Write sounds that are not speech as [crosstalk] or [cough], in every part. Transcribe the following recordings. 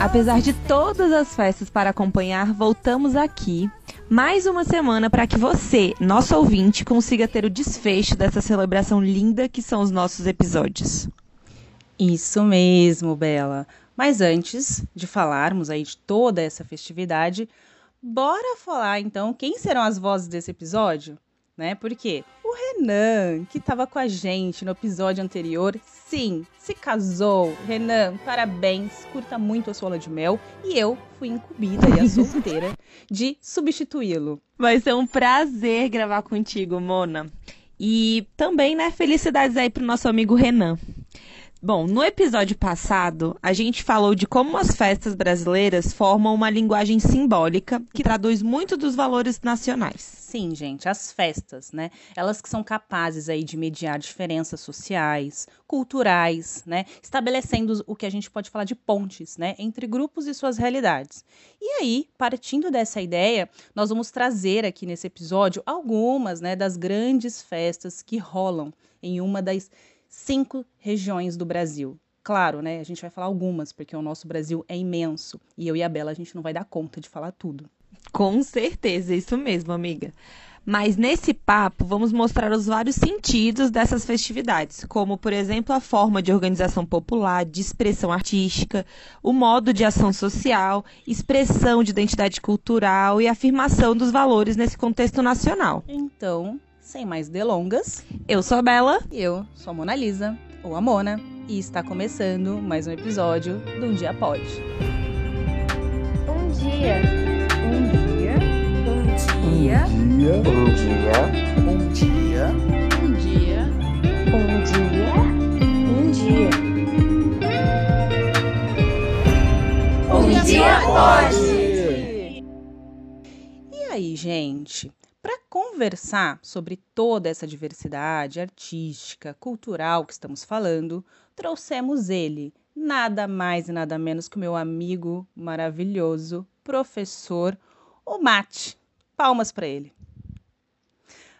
Apesar de todas as festas para acompanhar, voltamos aqui mais uma semana para que você, nosso ouvinte, consiga ter o desfecho dessa celebração linda que são os nossos episódios. Isso mesmo, Bela. Mas antes de falarmos aí de toda essa festividade, bora falar então quem serão as vozes desse episódio? Né? Porque o Renan, que estava com a gente no episódio anterior, sim, se casou. Renan, parabéns, curta muito a sua lua de mel. E eu fui incumbida e a solteira [laughs] de substituí-lo. Vai ser um prazer gravar contigo, Mona. E também, né, felicidades aí pro nosso amigo Renan. Bom, no episódio passado, a gente falou de como as festas brasileiras formam uma linguagem simbólica que traduz muito dos valores nacionais. Sim, gente, as festas, né? Elas que são capazes aí de mediar diferenças sociais, culturais, né? Estabelecendo o que a gente pode falar de pontes, né? Entre grupos e suas realidades. E aí, partindo dessa ideia, nós vamos trazer aqui nesse episódio algumas, né, das grandes festas que rolam em uma das cinco regiões do Brasil. Claro, né? A gente vai falar algumas, porque o nosso Brasil é imenso. E eu e a Bela, a gente não vai dar conta de falar tudo. Com certeza, isso mesmo, amiga. Mas nesse papo, vamos mostrar os vários sentidos dessas festividades, como, por exemplo, a forma de organização popular, de expressão artística, o modo de ação social, expressão de identidade cultural e afirmação dos valores nesse contexto nacional. Então, sem mais delongas, eu sou a Bela. E eu sou a Mona Lisa, ou a Mona, e está começando mais um episódio do Um Dia Pode. Um dia. Um dia. Um dia. Um dia. Um dia. Um dia. Um dia. Um dia. Um dia pode. E aí, gente? Conversar sobre toda essa diversidade artística, cultural que estamos falando, trouxemos ele, nada mais e nada menos que o meu amigo maravilhoso, professor, o Mate. Palmas para ele.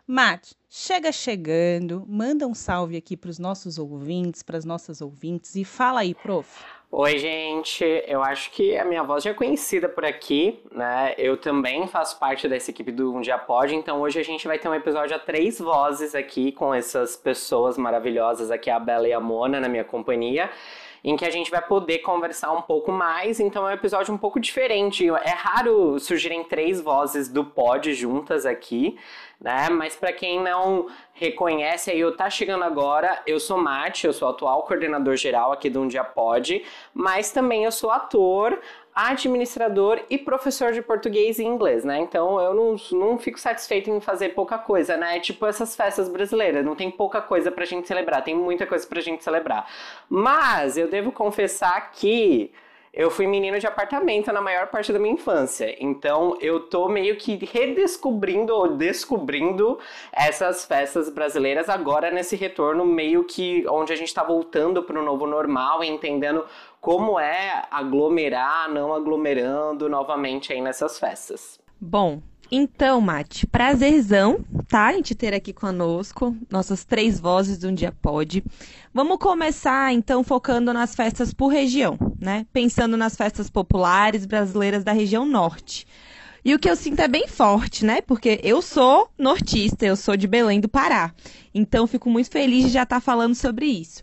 Mate, chega chegando, manda um salve aqui para os nossos ouvintes, para as nossas ouvintes e fala aí, prof. Oi, gente. Eu acho que a minha voz já é conhecida por aqui, né? Eu também faço parte dessa equipe do Um Dia Pode, então hoje a gente vai ter um episódio a três vozes aqui com essas pessoas maravilhosas aqui, a Bela e a Mona, na minha companhia em que a gente vai poder conversar um pouco mais. Então é um episódio um pouco diferente. É raro surgirem três vozes do pod juntas aqui, né? Mas para quem não reconhece aí, eu tá chegando agora, eu sou Mate, eu sou atual coordenador geral aqui do Um Dia Pod, mas também eu sou ator, administrador e professor de português e inglês, né? Então eu não, não fico satisfeito em fazer pouca coisa, né? Tipo essas festas brasileiras, não tem pouca coisa pra gente celebrar, tem muita coisa pra gente celebrar. Mas eu devo confessar que eu fui menino de apartamento na maior parte da minha infância. Então eu tô meio que redescobrindo ou descobrindo essas festas brasileiras agora nesse retorno meio que onde a gente tá voltando pro novo normal e entendendo como é aglomerar, não aglomerando novamente aí nessas festas. Bom, então, Mate, prazerzão, tá? A gente ter aqui conosco nossas três vozes do Um Dia Pode. Vamos começar, então, focando nas festas por região, né? Pensando nas festas populares brasileiras da região norte. E o que eu sinto é bem forte, né? Porque eu sou nortista, eu sou de Belém do Pará. Então, fico muito feliz de já estar falando sobre isso.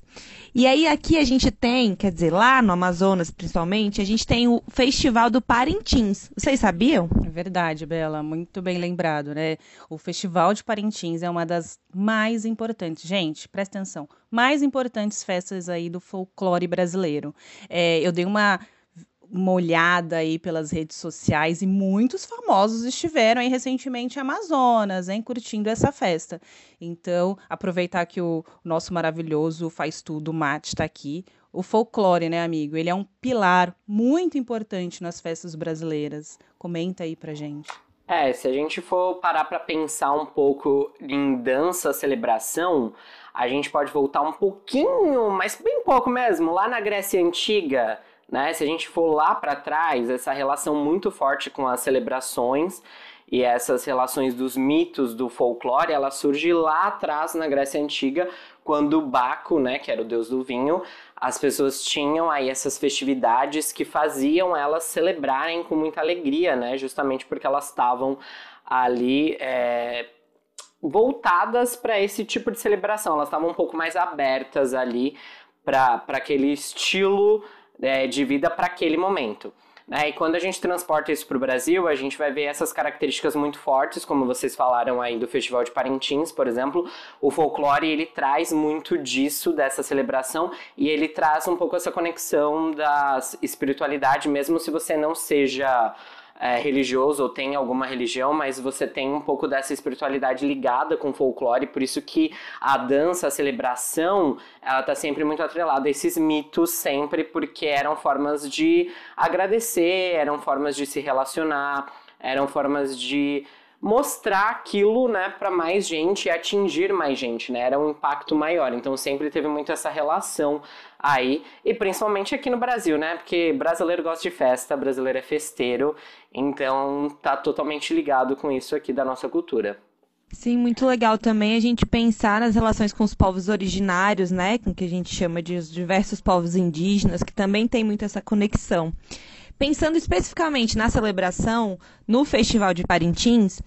E aí aqui a gente tem, quer dizer, lá no Amazonas principalmente, a gente tem o Festival do Parintins. Vocês sabiam? É verdade, Bela, muito bem lembrado, né? O Festival de Parintins é uma das mais importantes. Gente, presta atenção, mais importantes festas aí do folclore brasileiro. É, eu dei uma uma olhada aí pelas redes sociais e muitos famosos estiveram aí recentemente em Amazonas, hein, curtindo essa festa. Então, aproveitar que o nosso maravilhoso faz tudo, Mate está aqui. O folclore, né, amigo? Ele é um pilar muito importante nas festas brasileiras. Comenta aí pra gente. É, se a gente for parar para pensar um pouco em dança, celebração, a gente pode voltar um pouquinho, mas bem pouco mesmo, lá na Grécia Antiga, né? Se a gente for lá para trás, essa relação muito forte com as celebrações e essas relações dos mitos do folclore, ela surge lá atrás na Grécia Antiga, quando Baco, né, que era o deus do vinho, as pessoas tinham aí essas festividades que faziam elas celebrarem com muita alegria, né, justamente porque elas estavam ali é, voltadas para esse tipo de celebração, elas estavam um pouco mais abertas ali para aquele estilo é, de vida para aquele momento. Né? E quando a gente transporta isso para o Brasil, a gente vai ver essas características muito fortes, como vocês falaram aí do Festival de Parintins, por exemplo. O folclore, ele traz muito disso, dessa celebração, e ele traz um pouco essa conexão da espiritualidade, mesmo se você não seja é, religioso ou tem alguma religião, mas você tem um pouco dessa espiritualidade ligada com o folclore, por isso que a dança, a celebração, ela tá sempre muito atrelada a esses mitos sempre, porque eram formas de agradecer, eram formas de se relacionar, eram formas de mostrar aquilo, né, para mais gente e atingir mais gente, né? Era um impacto maior. Então sempre teve muito essa relação aí, e principalmente aqui no Brasil, né? Porque brasileiro gosta de festa, brasileiro é festeiro, então tá totalmente ligado com isso aqui da nossa cultura. Sim, muito legal também a gente pensar nas relações com os povos originários, né? Com que a gente chama de os diversos povos indígenas, que também tem muito essa conexão. Pensando especificamente na celebração no Festival de Parintins,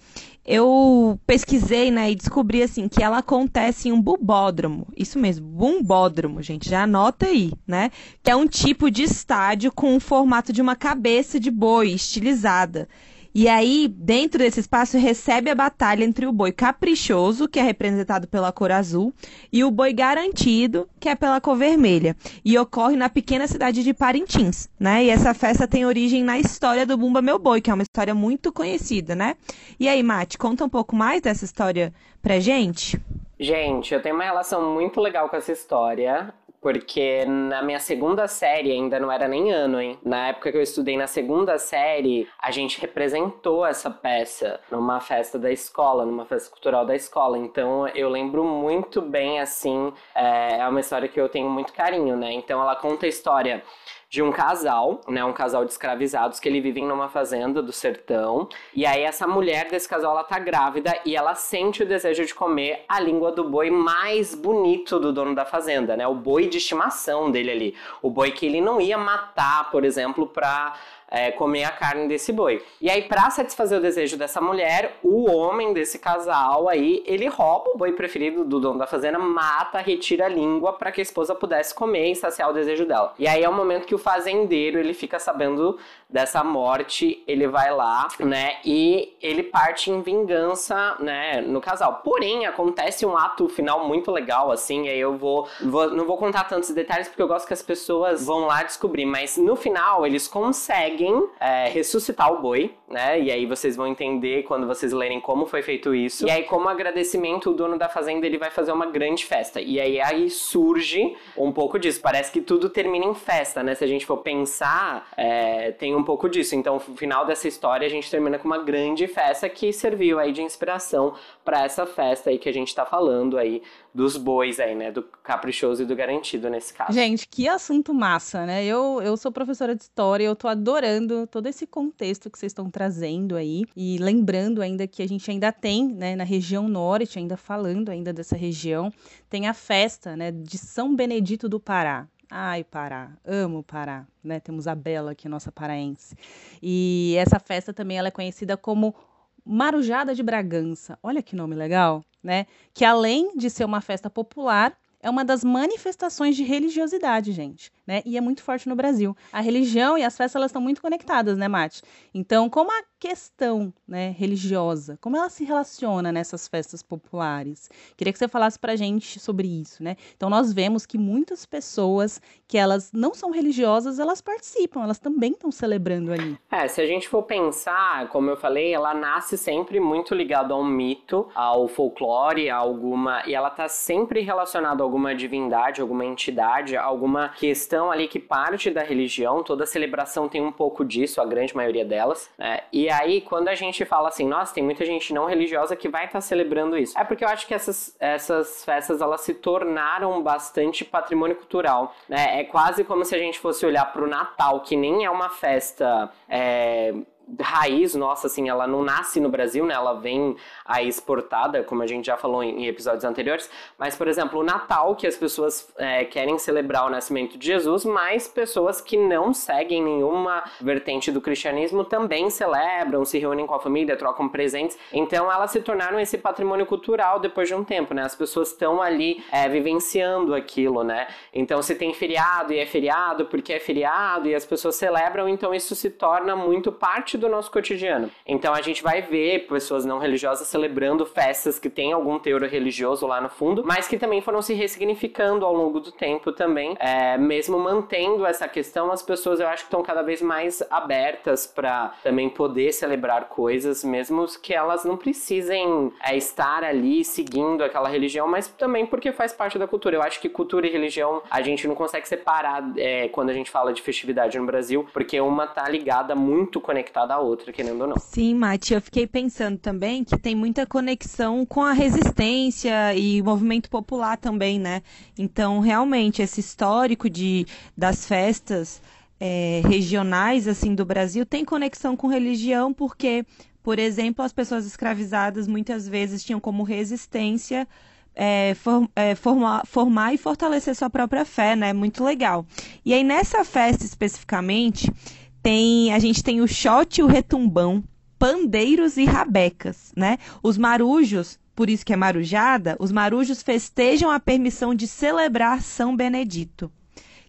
eu pesquisei, né, e descobri assim que ela acontece em um bubódromo. Isso mesmo, bumbódromo, gente, já anota aí, né? Que é um tipo de estádio com o formato de uma cabeça de boi estilizada. E aí, dentro desse espaço, recebe a batalha entre o boi caprichoso, que é representado pela cor azul, e o boi garantido, que é pela cor vermelha. E ocorre na pequena cidade de Parintins, né? E essa festa tem origem na história do Bumba Meu Boi, que é uma história muito conhecida, né? E aí, Mate, conta um pouco mais dessa história pra gente? Gente, eu tenho uma relação muito legal com essa história. Porque na minha segunda série, ainda não era nem ano, hein? Na época que eu estudei na segunda série, a gente representou essa peça numa festa da escola, numa festa cultural da escola. Então eu lembro muito bem, assim, é, é uma história que eu tenho muito carinho, né? Então ela conta a história de um casal, né, um casal de escravizados que ele vivem numa fazenda do sertão. E aí essa mulher desse casal ela tá grávida e ela sente o desejo de comer a língua do boi mais bonito do dono da fazenda, né? O boi de estimação dele ali, o boi que ele não ia matar, por exemplo, para é, comer a carne desse boi. E aí, para satisfazer o desejo dessa mulher, o homem desse casal aí, ele rouba o boi preferido do dono da fazenda, mata, retira a língua para que a esposa pudesse comer e saciar o desejo dela. E aí é o momento que o fazendeiro, ele fica sabendo dessa morte, ele vai lá, né, e ele parte em vingança, né, no casal. Porém, acontece um ato final muito legal, assim, e aí eu vou, vou não vou contar tantos detalhes porque eu gosto que as pessoas vão lá descobrir, mas no final eles conseguem conseguem é, ressuscitar o boi, né? E aí vocês vão entender quando vocês lerem como foi feito isso. E aí, como agradecimento, o dono da fazenda ele vai fazer uma grande festa. E aí, aí surge um pouco disso. Parece que tudo termina em festa, né? Se a gente for pensar, é, tem um pouco disso. Então, no final dessa história, a gente termina com uma grande festa que serviu aí de inspiração para essa festa aí que a gente tá falando aí dos bois aí, né? Do caprichoso e do garantido nesse caso. Gente, que assunto massa, né? Eu, eu sou professora de história, eu tô adorando todo esse contexto que vocês estão trazendo aí e lembrando ainda que a gente ainda tem, né, na região norte, ainda falando ainda dessa região, tem a festa, né, de São Benedito do Pará. Ai, Pará, amo Pará, né? Temos a Bela aqui, nossa paraense. E essa festa também ela é conhecida como Marujada de Bragança. Olha que nome legal, né? Que além de ser uma festa popular, é uma das manifestações de religiosidade, gente né? E é muito forte no Brasil. A religião e as festas elas estão muito conectadas, né, Mate? Então, como a questão, né, religiosa, como ela se relaciona nessas festas populares? Queria que você falasse pra gente sobre isso, né? Então, nós vemos que muitas pessoas que elas não são religiosas, elas participam, elas também estão celebrando ali. É, se a gente for pensar, como eu falei, ela nasce sempre muito ligada a um mito, ao folclore, a alguma, e ela tá sempre relacionada a alguma divindade, alguma entidade, alguma questão questão ali que parte da religião, toda celebração tem um pouco disso, a grande maioria delas. Né? E aí, quando a gente fala assim, nossa, tem muita gente não religiosa que vai estar tá celebrando isso. É porque eu acho que essas, essas festas elas se tornaram bastante patrimônio cultural. Né? É quase como se a gente fosse olhar para o Natal, que nem é uma festa. É raiz nossa, assim, ela não nasce no Brasil, né? Ela vem aí exportada, como a gente já falou em, episódios anteriores. Mas, por exemplo, o Natal, que as pessoas é, querem celebrar o nascimento de Jesus, mas pessoas que não seguem nenhuma vertente do cristianismo também celebram, se reúnem com a família, trocam presentes. Então, elas se tornaram esse patrimônio cultural depois de um tempo, né? As pessoas estão ali é, vivenciando aquilo, né? Então, se tem feriado e é feriado porque é feriado e as pessoas celebram, então isso se torna muito parte do nosso cotidiano. Então a gente vai ver pessoas não religiosas celebrando festas que têm algum teor religioso lá no fundo, mas que também foram se ressignificando ao longo do tempo também, é, mesmo mantendo essa questão, as pessoas eu acho que estão cada vez mais abertas para também poder celebrar coisas, mesmo que elas não precisem é, estar ali seguindo aquela religião, mas também porque faz parte da cultura. Eu acho que cultura e religião a gente não consegue separar é, quando a gente fala de festividade no Brasil, porque uma tá ligada muito conectada à outra, querendo ou não. Sim, Mati, eu fiquei pensando também que tem muita conexão com a resistência e movimento popular também, né? Então, realmente, esse histórico de, das festas é, regionais assim do Brasil tem conexão com religião, porque, por exemplo, as pessoas escravizadas muitas vezes tinham como resistência é, for, é, formar, formar e fortalecer sua própria fé, né? Muito legal. E aí, nessa festa especificamente, tem a gente tem o shot e o retumbão, pandeiros e rabecas, né? Os marujos, por isso que é marujada, os marujos festejam a permissão de celebrar São Benedito,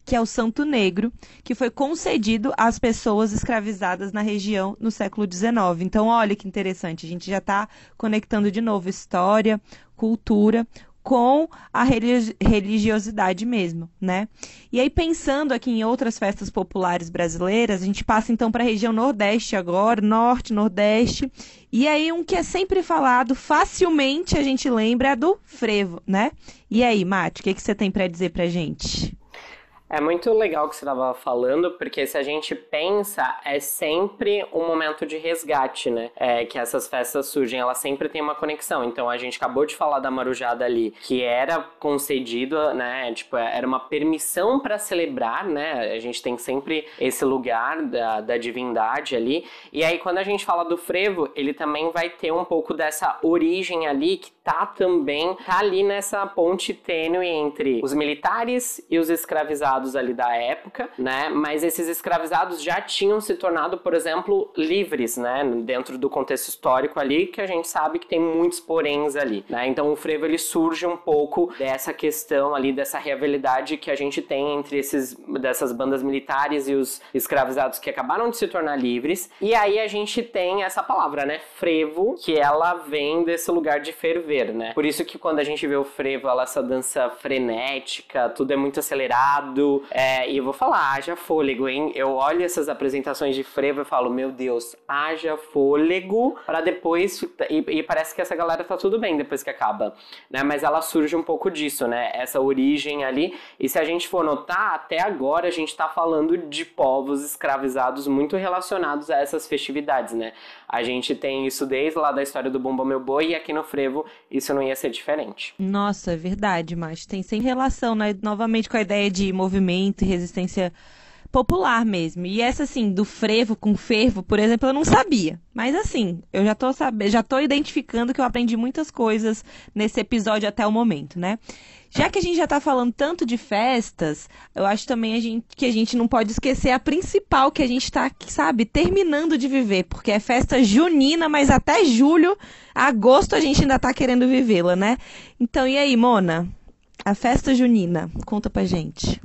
que é o Santo Negro, que foi concedido às pessoas escravizadas na região no século XIX. Então, olha que interessante, a gente já está conectando de novo história, cultura, com a religiosidade mesmo, né? E aí pensando aqui em outras festas populares brasileiras, a gente passa então para a região Nordeste agora, Norte, Nordeste, e aí um que é sempre falado, facilmente a gente lembra é do frevo, né? E aí, Mate, o que, que você tem para dizer para gente? É muito legal que você estava falando, porque se a gente pensa, é sempre um momento de resgate, né? É, que essas festas surgem, elas sempre têm uma conexão. Então a gente acabou de falar da marujada ali, que era concedido, né? Tipo, era uma permissão para celebrar, né? A gente tem sempre esse lugar da, da divindade ali. E aí, quando a gente fala do frevo, ele também vai ter um pouco dessa origem ali que tá também, tá ali nessa ponte tênue entre os militares e os escravizados ali da época, né? Mas esses escravizados já tinham se tornado, por exemplo, livres, né? Dentro do contexto histórico ali, que a gente sabe que tem muitos poréns ali, né? Então o frevo ele surge um pouco dessa questão ali, dessa rivalidade que a gente tem entre esses dessas bandas militares e os escravizados que acabaram de se tornar livres. E aí a gente tem essa palavra, né? Frevo, que ela vem desse lugar de ferver, né? Por isso que quando a gente vê o frevo, ela essa dança frenética, tudo é muito acelerado, é, e eu vou falar, haja fôlego, hein? Eu olho essas apresentações de frevo e falo, meu Deus, haja fôlego para depois. E, e, parece que essa galera tá tudo bem depois que acaba, né? Mas ela surge um pouco disso, né? Essa origem ali. E se a gente for notar, até agora a gente tá falando de povos escravizados muito relacionados a essas festividades, né? A gente tem isso desde lá da história do Bomba Meu Boi e aqui no Frevo isso não ia ser diferente. Nossa, é verdade, mas tem sem relação, né? Novamente com a ideia de movimento e resistência popular mesmo. E essa, assim, do frevo com fervo, por exemplo, eu não sabia. Mas, assim, eu já tô, sabendo, já tô identificando que eu aprendi muitas coisas nesse episódio até o momento, né? Já que a gente já está falando tanto de festas, eu acho também a gente, que a gente não pode esquecer a principal que a gente está, sabe, terminando de viver, porque é festa junina, mas até julho, agosto a gente ainda está querendo vivê-la, né? Então, e aí, Mona? A festa junina, conta pra gente.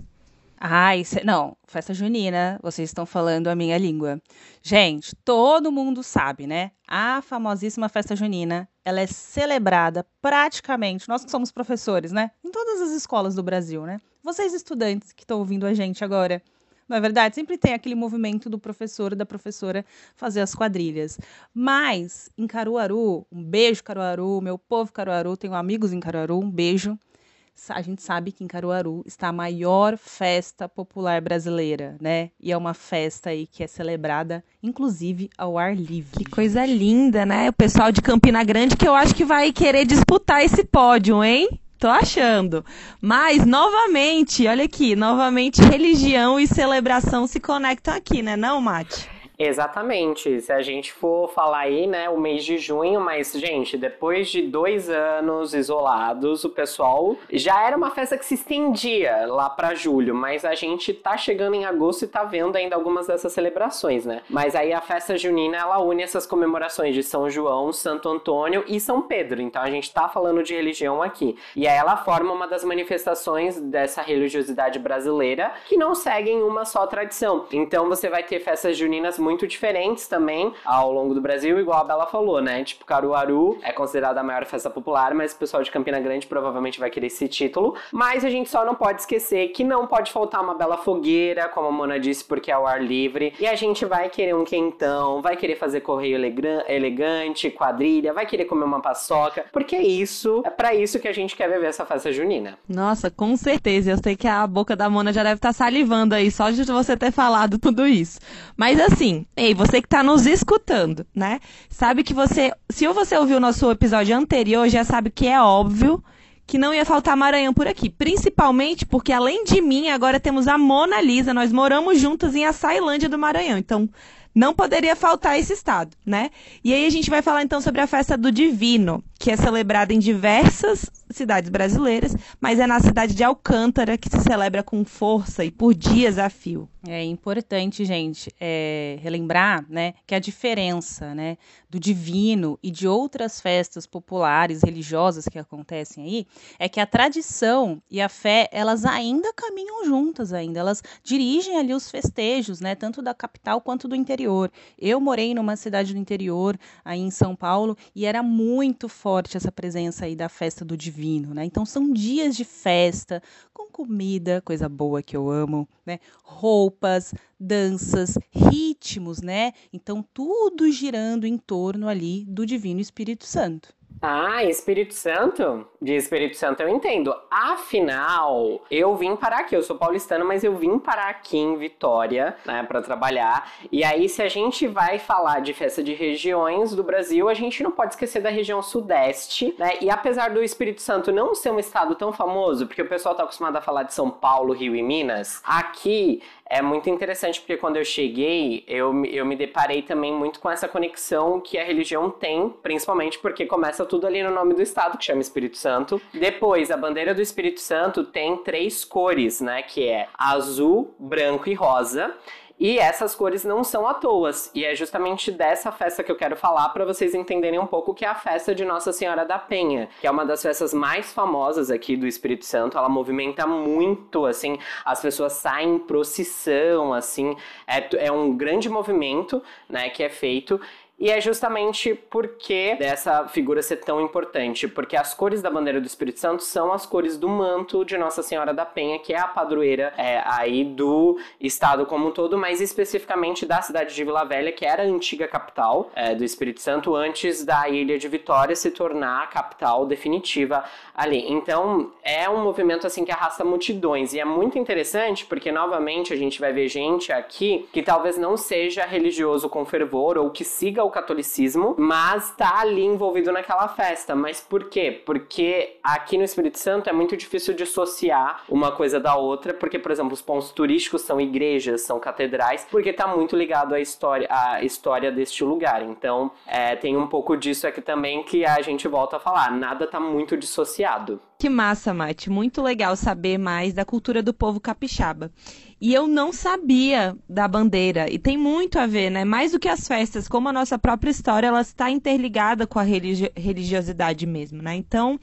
Ai, não, festa junina, vocês estão falando a minha língua. Gente, todo mundo sabe, né? A famosíssima festa junina, ela é celebrada praticamente, nós que somos professores, né? Em todas as escolas do Brasil, né? Vocês estudantes que estão ouvindo a gente agora, não é verdade? Sempre tem aquele movimento do professor e da professora fazer as quadrilhas. Mas em Caruaru, um beijo Caruaru, meu povo Caruaru, tenho amigos em Caruaru, um beijo a gente sabe que em Caruaru está a maior festa popular brasileira, né? E é uma festa aí que é celebrada, inclusive, ao ar livre. Que coisa linda, né? O pessoal de Campina Grande que eu acho que vai querer disputar esse pódio, hein? Tô achando. Mas, novamente, olha aqui, novamente, religião e celebração se conectam aqui, né, não, Mate? Exatamente. Se a gente for falar aí, né, o mês de junho, mas, gente, depois de dois anos isolados, o pessoal já era uma festa que se estendia lá para julho, mas a gente tá chegando em agosto e tá vendo ainda algumas dessas celebrações, né? Mas aí a festa junina, ela une essas comemorações de São João, Santo Antônio e São Pedro. Então a gente tá falando de religião aqui. E aí ela forma uma das manifestações dessa religiosidade brasileira que não seguem uma só tradição. Então você vai ter festas juninas muito diferentes também ao longo do Brasil, igual a Bela falou, né? Tipo, Caruaru é considerada a maior festa popular, mas o pessoal de Campina Grande provavelmente vai querer esse título. Mas a gente só não pode esquecer que não pode faltar uma bela fogueira, como a Mona disse, porque é ao ar livre. E a gente vai querer um quentão, vai querer fazer correio elegante, quadrilha, vai querer comer uma paçoca, porque é isso, é para isso que a gente quer viver essa festa junina. Nossa, com certeza. Eu sei que a boca da Mona já deve estar tá salivando aí, só de você ter falado tudo isso. Mas assim, ei, você que tá nos escutando, né? Sabe que você, se você ouviu o nosso episódio anterior, já sabe que é óbvio que não ia faltar Maranhão por aqui. Principalmente porque, além de mim, agora temos a Mona Lisa. Nós moramos juntas em Açailândia do Maranhão. Então, não poderia faltar esse estado, né? E aí a gente vai falar então sobre a festa do Divino, que é celebrada em diversas cidades brasileiras, mas é na cidade de Alcântara que se celebra com força e por dias a fio. É importante, gente, é, relembrar né, que a diferença né, do divino e de outras festas populares, religiosas que acontecem aí, é que a tradição e a fé, elas ainda caminham juntas ainda, elas dirigem ali os festejos, né, tanto da capital quanto do interior. Eu morei numa cidade do interior, aí em São Paulo, e era muito forte essa presença aí da festa do divino, né? Então são dias de festa, com comida, coisa boa que eu amo, né? Roupas, danças, ritmos, né? Então tudo girando em torno ali do Divino Espírito Santo. Ah, Espírito Santo? De Espírito Santo eu entendo. Afinal, eu vim parar aqui. Eu sou paulistano, mas eu vim parar aqui em Vitória, né, para trabalhar. E aí, se a gente vai falar de festa de regiões do Brasil, a gente não pode esquecer da região sudeste, né? E apesar do Espírito Santo não ser um estado tão famoso, porque o pessoal tá acostumado a falar de São Paulo, Rio e Minas, aqui é muito interessante porque quando eu cheguei, eu, eu me deparei também muito com essa conexão que a religião tem, principalmente porque começa tudo ali no nome do estado, que chama Espírito Santo. Depois, a bandeira do Espírito Santo tem três cores, né? Que é azul, branco e rosa. E essas cores não são à toa. E é justamente dessa festa que eu quero falar para vocês entenderem um pouco que é a festa de Nossa Senhora da Penha, que é uma das festas mais famosas aqui do Espírito Santo. Ela movimenta muito, assim, as pessoas saem em procissão, assim, é, é um grande movimento, né, que é feito. E é justamente porque dessa figura ser tão importante, porque as cores da bandeira do Espírito Santo são as cores do manto de Nossa Senhora da Penha, que é a padroeira é, aí do estado como um todo, mas especificamente da cidade de Vila Velha, que era a antiga capital é, do Espírito Santo, antes da ilha de Vitória se tornar a capital definitiva ali. Então é um movimento assim que arrasta multidões e é muito interessante porque novamente a gente vai ver gente aqui que talvez não seja religioso com fervor ou que siga o catolicismo, mas tá ali envolvido naquela festa. Mas por quê? Porque aqui no Espírito Santo é muito difícil dissociar uma coisa da outra, porque, por exemplo, os pontos turísticos são igrejas, são catedrais, porque tá muito ligado à história, à história deste lugar. Então, é, tem um pouco disso aqui também que a gente volta a falar. Nada tá muito dissociado. Que massa, Mate. Muito legal saber mais da cultura do povo capixaba. E eu não sabia da bandeira. E tem muito a ver, né? Mais do que as festas, como a nossa própria história, ela está interligada com a religi religiosidade mesmo, né? Então,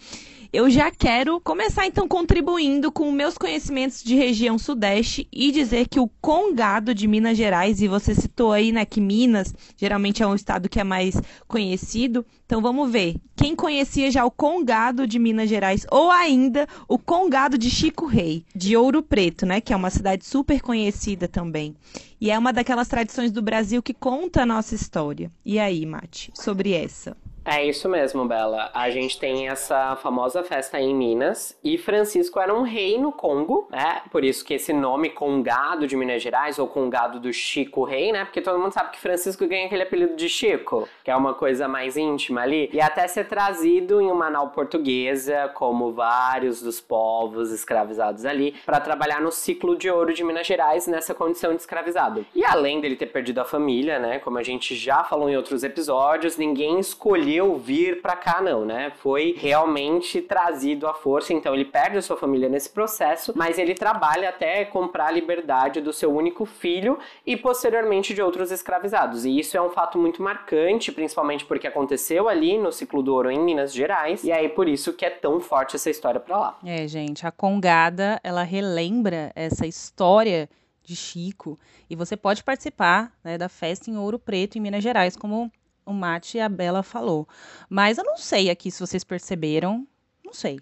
eu já quero começar então contribuindo com meus conhecimentos de região sudeste e dizer que o Congado de Minas Gerais, e você citou aí, né, que Minas geralmente é um estado que é mais conhecido. Então vamos ver. Quem conhecia já o Congado de Minas Gerais ou ainda o Congado de Chico Rei, de Ouro Preto, né, que é uma cidade super conhecida também. E é uma daquelas tradições do Brasil que conta a nossa história. E aí, Mate, sobre essa? É isso mesmo, Bela. A gente tem essa famosa festa em Minas e Francisco era um rei no Congo, né? Por isso que esse nome Congado de Minas Gerais ou Congado do Chico Rei, né? Porque todo mundo sabe que Francisco ganha aquele apelido de Chico, que é uma coisa mais íntima ali, e até ser trazido em uma nau portuguesa, como vários dos povos escravizados ali, para trabalhar no ciclo de ouro de Minas Gerais nessa condição de escravizado. E além dele ter perdido a família, né? Como a gente já falou em outros episódios, ninguém escolheu escolheu vir para cá, não, né? Foi realmente trazido à força. Então ele perde a sua família nesse processo, mas ele trabalha até comprar a liberdade do seu único filho e posteriormente de outros escravizados. E isso é um fato muito marcante, principalmente porque aconteceu ali no ciclo do ouro em Minas Gerais. E aí por isso que é tão forte essa história para lá. É, gente, a Congada, ela relembra essa história de Chico e você pode participar né, da festa em Ouro Preto em Minas Gerais, como o Mate e a Bela falou. Mas eu não sei aqui se vocês perceberam, não sei.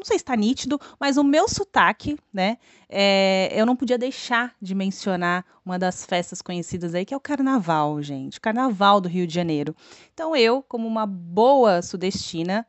Não sei se está nítido, mas o meu sotaque, né? É, eu não podia deixar de mencionar uma das festas conhecidas aí, que é o Carnaval, gente. Carnaval do Rio de Janeiro. Então eu, como uma boa sudestina,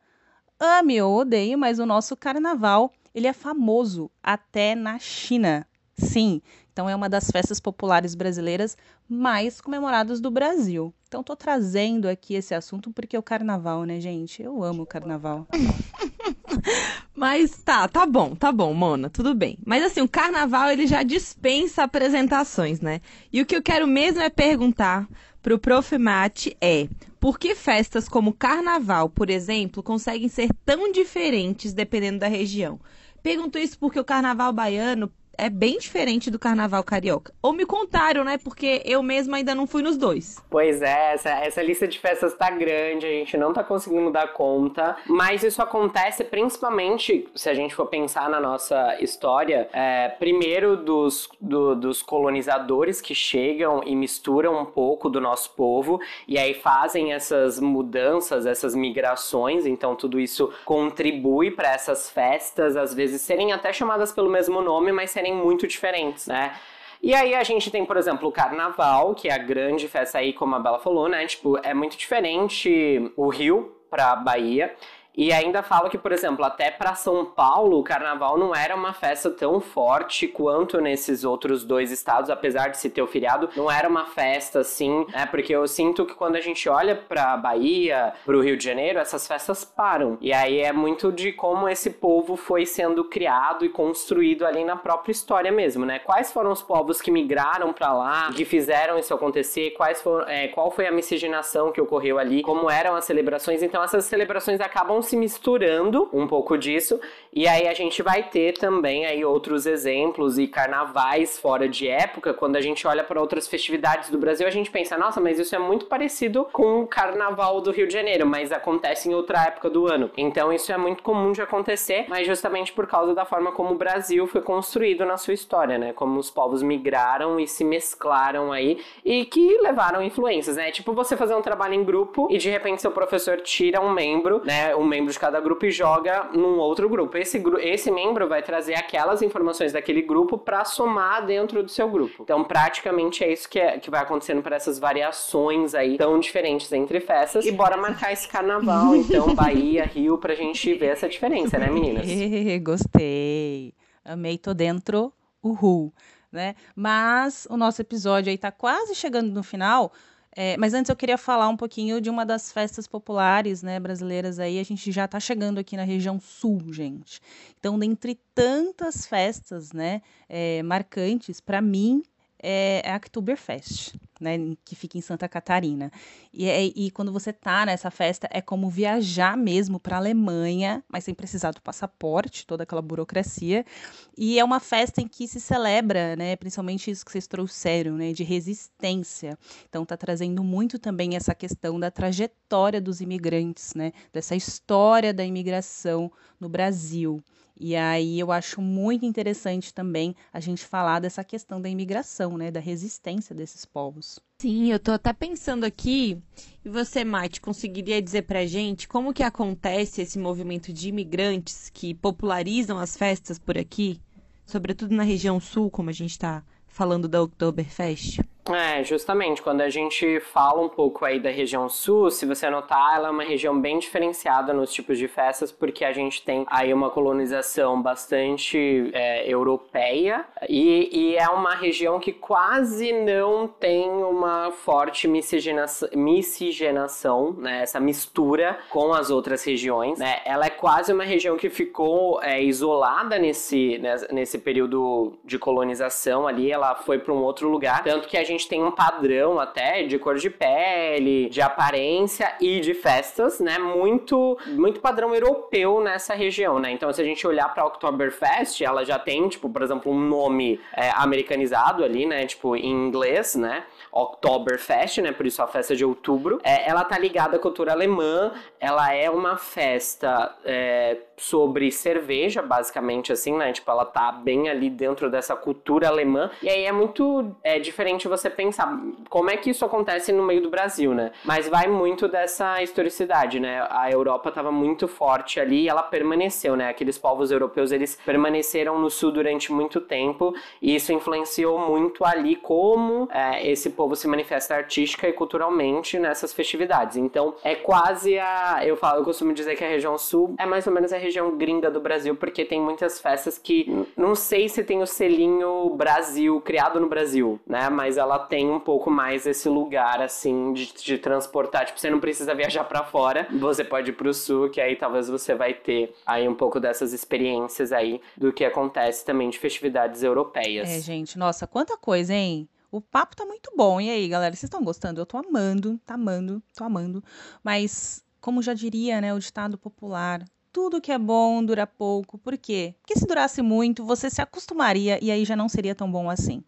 ame ou odeio, mas o nosso Carnaval, ele é famoso até na China. Sim, então é uma das festas populares brasileiras mais comemoradas do Brasil. Então estou trazendo aqui esse assunto porque é o carnaval, né, gente? Eu amo o carnaval. [laughs] Mas tá, tá bom, tá bom, Mona, tudo bem. Mas assim, o carnaval ele já dispensa apresentações, né? E o que eu quero mesmo é perguntar pro Prof. Mate é: por que festas como carnaval, por exemplo, conseguem ser tão diferentes dependendo da região? Pergunto isso porque o carnaval baiano é bem diferente do carnaval carioca. Ou me contaram, né? Porque eu mesma ainda não fui nos dois. Pois é, essa, essa lista de festas tá grande, a gente não tá conseguindo dar conta. Mas isso acontece principalmente, se a gente for pensar na nossa história, é, primeiro dos, do, dos colonizadores que chegam e misturam um pouco do nosso povo, e aí fazem essas mudanças, essas migrações, então tudo isso contribui para essas festas, às vezes serem até chamadas pelo mesmo nome, mas serem serem muito diferentes, né? E aí a gente tem, por exemplo, o carnaval, que é a grande festa aí, como a Bela falou, né? Tipo, é muito diferente o Rio pra Bahia. E ainda falo que, por exemplo, até para São Paulo, o carnaval não era uma festa tão forte quanto nesses outros dois estados, apesar de se ter o feriado, não era uma festa assim, né? Porque eu sinto que quando a gente olha pra Bahia, pro Rio de Janeiro, essas festas param. E aí é muito de como esse povo foi sendo criado e construído ali na própria história mesmo, né? Quais foram os povos que migraram para lá, que fizeram isso acontecer, quais foram, é, qual foi a miscigenação que ocorreu ali, como eram as celebrações. Então essas celebrações acabam se misturando um pouco disso. E aí a gente vai ter também aí outros exemplos e carnavais fora de época. Quando a gente olha para outras festividades do Brasil, a gente pensa, nossa, mas isso é muito parecido com o carnaval do Rio de Janeiro, mas acontece em outra época do ano. Então isso é muito comum de acontecer, mas justamente por causa da forma como o Brasil foi construído na sua história, né? Como os povos migraram e se mesclaram aí e que levaram influências, né? Tipo você fazer um trabalho em grupo e de repente seu professor tira um membro, né? Um membro de cada grupo e joga num outro grupo. Esse, esse membro vai trazer aquelas informações daquele grupo para somar dentro do seu grupo. Então, praticamente é isso que, é, que vai acontecendo para essas variações aí tão diferentes entre festas. E bora marcar esse carnaval, [laughs] então, Bahia, Rio, pra gente ver essa diferença, né, meninas? [laughs] Gostei. Amei, tô dentro. Uhul. Né? Mas o nosso episódio aí tá quase chegando no final. É, mas antes eu queria falar um pouquinho de uma das festas populares né, brasileiras aí. A gente já está chegando aqui na região sul, gente. Então, dentre tantas festas né, é, marcantes, para mim é, é a Oktoberfest, né, que fica em Santa Catarina. E, é, e quando você tá nessa festa, é como viajar mesmo para a Alemanha, mas sem precisar do passaporte, toda aquela burocracia. E é uma festa em que se celebra, né, principalmente isso que vocês trouxeram, né, de resistência. Então tá trazendo muito também essa questão da trajetória dos imigrantes, né, dessa história da imigração no Brasil. E aí eu acho muito interessante também a gente falar dessa questão da imigração, né, da resistência desses povos. Sim, eu tô até pensando aqui, e você, Mate, conseguiria dizer pra gente como que acontece esse movimento de imigrantes que popularizam as festas por aqui, sobretudo na região sul, como a gente está falando da Oktoberfest? É, justamente, quando a gente fala um pouco aí da região sul, se você notar, ela é uma região bem diferenciada nos tipos de festas, porque a gente tem aí uma colonização bastante é, europeia e, e, é uma região que quase não tem uma forte miscigenação, miscigenação né, essa mistura com as outras regiões, né? Ela é quase uma região que ficou é, isolada nesse, nesse período de colonização ali, ela foi para um outro lugar, tanto que a gente gente tem um padrão até de cor de pele, de aparência e de festas, né? Muito, muito padrão europeu nessa região, né? Então, se a gente olhar para Oktoberfest, ela já tem, tipo, por exemplo, um nome é, americanizado ali, né? Tipo, em inglês, né? Oktoberfest, né? Por isso a festa de outubro. É, ela tá ligada à cultura alemã. Ela é uma festa é, sobre cerveja, basicamente, assim, né? Tipo, ela tá bem ali dentro dessa cultura alemã. E aí é muito é, diferente você pensar como é que isso acontece no meio do Brasil, né? Mas vai muito dessa historicidade, né? A Europa tava muito forte ali e ela permaneceu, né? Aqueles povos europeus, eles permaneceram no sul durante muito tempo e isso influenciou muito ali como é, esse povo povo se manifesta artística e culturalmente nessas festividades. Então, é quase a. Eu, falo, eu costumo dizer que a região sul é mais ou menos a região gringa do Brasil, porque tem muitas festas que não sei se tem o selinho Brasil, criado no Brasil, né? Mas ela tem um pouco mais esse lugar, assim, de, de transportar. Tipo, você não precisa viajar para fora, você pode ir pro sul, que aí talvez você vai ter aí um pouco dessas experiências aí do que acontece também de festividades europeias. É, gente, nossa, quanta coisa, hein? O papo tá muito bom. E aí, galera, vocês estão gostando? Eu tô amando, tá amando, tô amando. Mas, como já diria, né, o ditado popular, tudo que é bom dura pouco. Por quê? Porque se durasse muito, você se acostumaria e aí já não seria tão bom assim.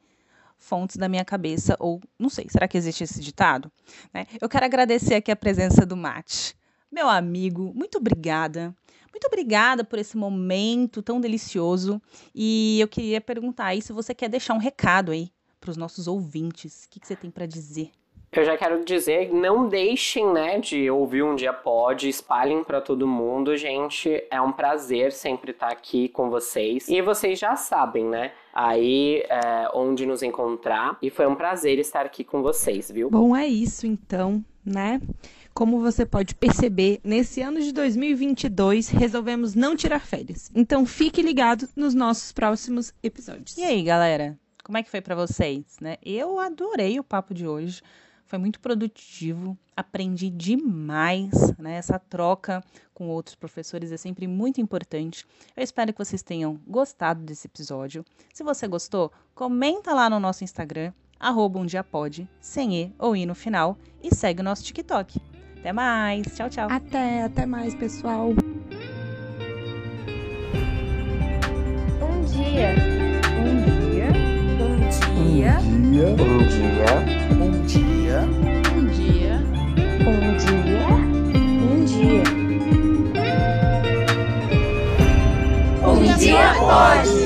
Fontes da minha cabeça, ou não sei, será que existe esse ditado? Né? Eu quero agradecer aqui a presença do Mate. Meu amigo, muito obrigada. Muito obrigada por esse momento tão delicioso. E eu queria perguntar aí se você quer deixar um recado aí para os nossos ouvintes? O que, que você tem para dizer? Eu já quero dizer, não deixem, né, de ouvir um dia pode, espalhem para todo mundo, gente. É um prazer sempre estar aqui com vocês. E vocês já sabem, né? Aí é, onde nos encontrar. E foi um prazer estar aqui com vocês, viu? Bom, é isso então, né? Como você pode perceber, nesse ano de 2022 resolvemos não tirar férias. Então fique ligado nos nossos próximos episódios. E aí, galera? Como é que foi para vocês, né? Eu adorei o papo de hoje. Foi muito produtivo, aprendi demais, né? Essa troca com outros professores é sempre muito importante. Eu espero que vocês tenham gostado desse episódio. Se você gostou, comenta lá no nosso Instagram, arroba um dia pode, sem E ou I no final, e segue o nosso TikTok. Até mais, tchau, tchau. Até, até mais, pessoal. Um dia dia. Um dia. Um dia. Um dia. Um dia. Um dia. Um dia pode.